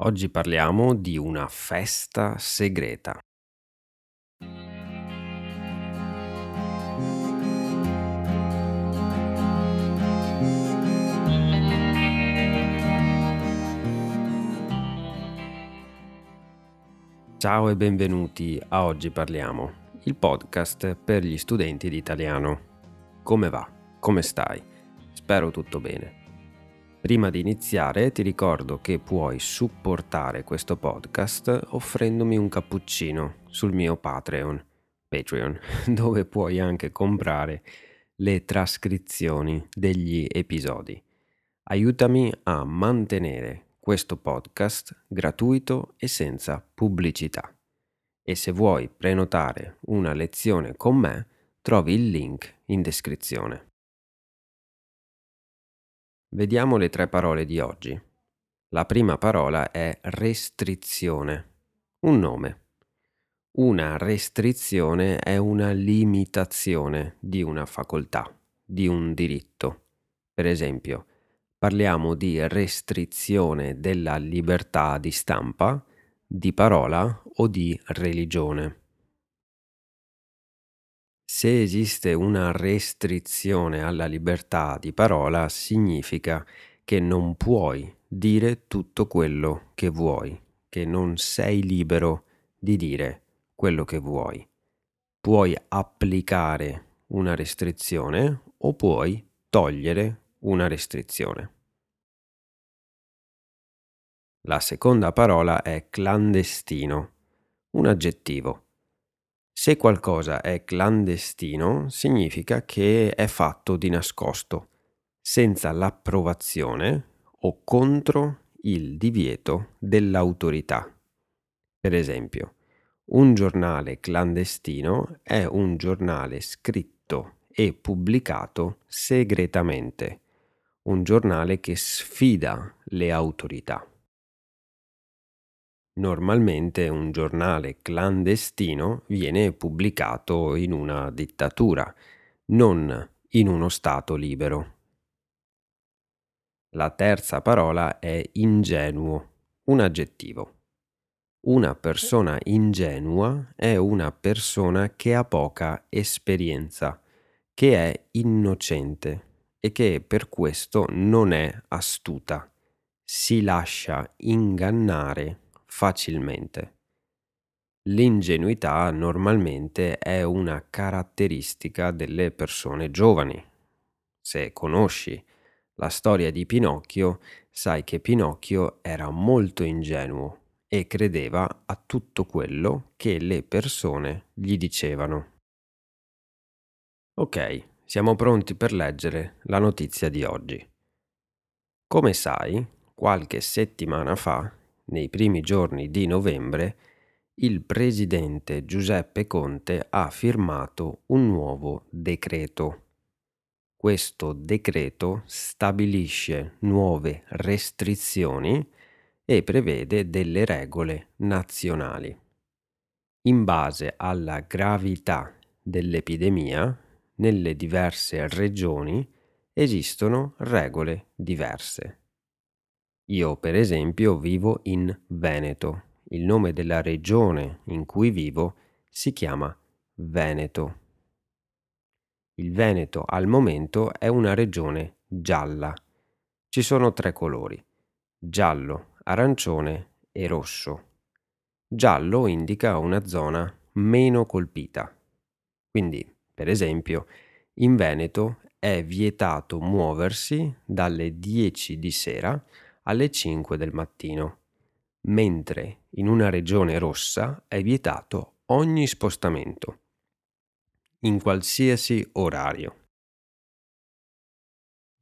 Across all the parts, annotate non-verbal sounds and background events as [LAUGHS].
Oggi parliamo di una festa segreta. Ciao e benvenuti a Oggi parliamo, il podcast per gli studenti di italiano. Come va? Come stai? Spero tutto bene. Prima di iniziare ti ricordo che puoi supportare questo podcast offrendomi un cappuccino sul mio Patreon, Patreon, [LAUGHS] dove puoi anche comprare le trascrizioni degli episodi. Aiutami a mantenere questo podcast gratuito e senza pubblicità. E se vuoi prenotare una lezione con me, trovi il link in descrizione. Vediamo le tre parole di oggi. La prima parola è restrizione, un nome. Una restrizione è una limitazione di una facoltà, di un diritto. Per esempio, parliamo di restrizione della libertà di stampa, di parola o di religione. Se esiste una restrizione alla libertà di parola, significa che non puoi dire tutto quello che vuoi, che non sei libero di dire quello che vuoi. Puoi applicare una restrizione o puoi togliere una restrizione. La seconda parola è clandestino, un aggettivo. Se qualcosa è clandestino, significa che è fatto di nascosto, senza l'approvazione o contro il divieto dell'autorità. Per esempio, un giornale clandestino è un giornale scritto e pubblicato segretamente, un giornale che sfida le autorità. Normalmente un giornale clandestino viene pubblicato in una dittatura, non in uno Stato libero. La terza parola è ingenuo, un aggettivo. Una persona ingenua è una persona che ha poca esperienza, che è innocente e che per questo non è astuta. Si lascia ingannare facilmente. L'ingenuità normalmente è una caratteristica delle persone giovani. Se conosci la storia di Pinocchio, sai che Pinocchio era molto ingenuo e credeva a tutto quello che le persone gli dicevano. Ok, siamo pronti per leggere la notizia di oggi. Come sai, qualche settimana fa, nei primi giorni di novembre, il presidente Giuseppe Conte ha firmato un nuovo decreto. Questo decreto stabilisce nuove restrizioni e prevede delle regole nazionali. In base alla gravità dell'epidemia, nelle diverse regioni esistono regole diverse. Io, per esempio, vivo in Veneto. Il nome della regione in cui vivo si chiama Veneto. Il Veneto al momento è una regione gialla. Ci sono tre colori, giallo, arancione e rosso. Giallo indica una zona meno colpita. Quindi, per esempio, in Veneto è vietato muoversi dalle 10 di sera alle 5 del mattino, mentre in una regione rossa è vietato ogni spostamento, in qualsiasi orario.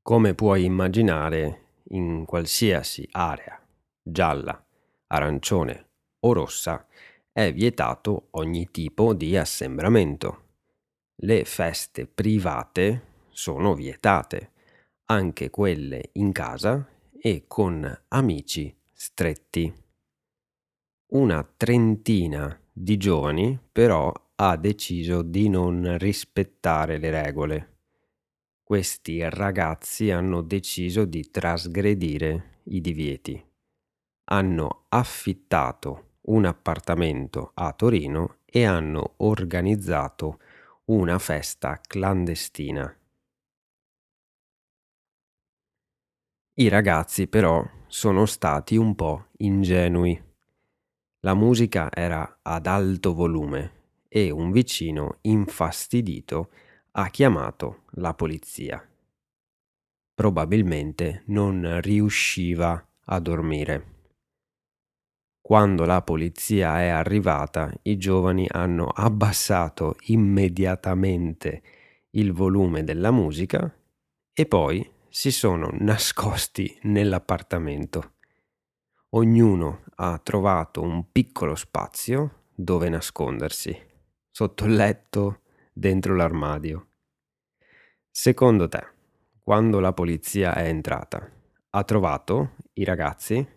Come puoi immaginare, in qualsiasi area gialla, arancione o rossa è vietato ogni tipo di assembramento. Le feste private sono vietate, anche quelle in casa e con amici stretti. Una trentina di giovani però ha deciso di non rispettare le regole. Questi ragazzi hanno deciso di trasgredire i divieti. hanno affittato un appartamento a Torino e hanno organizzato una festa clandestina. I ragazzi però sono stati un po' ingenui. La musica era ad alto volume e un vicino infastidito ha chiamato la polizia. Probabilmente non riusciva a dormire. Quando la polizia è arrivata, i giovani hanno abbassato immediatamente il volume della musica e poi si sono nascosti nell'appartamento. Ognuno ha trovato un piccolo spazio dove nascondersi, sotto il letto, dentro l'armadio. Secondo te, quando la polizia è entrata, ha trovato i ragazzi?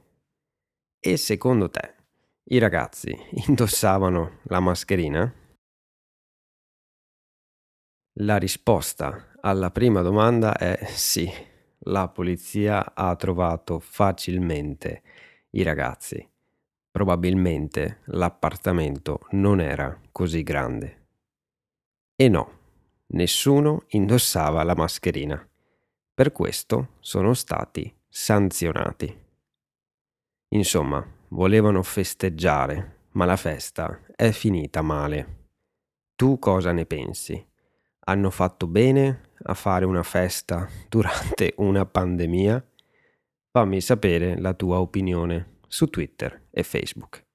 E secondo te, i ragazzi indossavano la mascherina? La risposta alla prima domanda è sì, la polizia ha trovato facilmente i ragazzi. Probabilmente l'appartamento non era così grande. E no, nessuno indossava la mascherina. Per questo sono stati sanzionati. Insomma, volevano festeggiare, ma la festa è finita male. Tu cosa ne pensi? Hanno fatto bene a fare una festa [LAUGHS] durante una pandemia? Fammi sapere la tua opinione su Twitter e Facebook.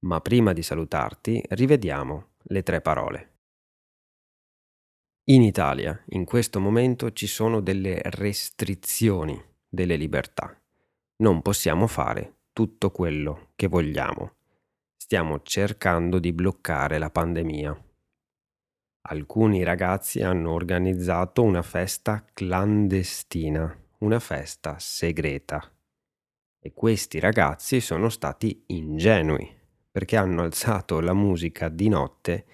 Ma prima di salutarti, rivediamo le tre parole. In Italia, in questo momento, ci sono delle restrizioni delle libertà non possiamo fare tutto quello che vogliamo. Stiamo cercando di bloccare la pandemia. Alcuni ragazzi hanno organizzato una festa clandestina, una festa segreta. E questi ragazzi sono stati ingenui perché hanno alzato la musica di notte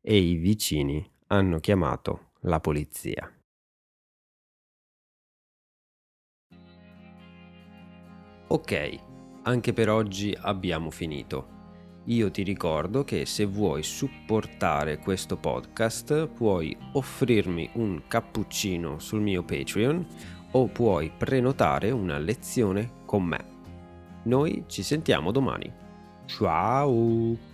e i vicini hanno chiamato la polizia. Ok, anche per oggi abbiamo finito. Io ti ricordo che se vuoi supportare questo podcast puoi offrirmi un cappuccino sul mio Patreon o puoi prenotare una lezione con me. Noi ci sentiamo domani. Ciao!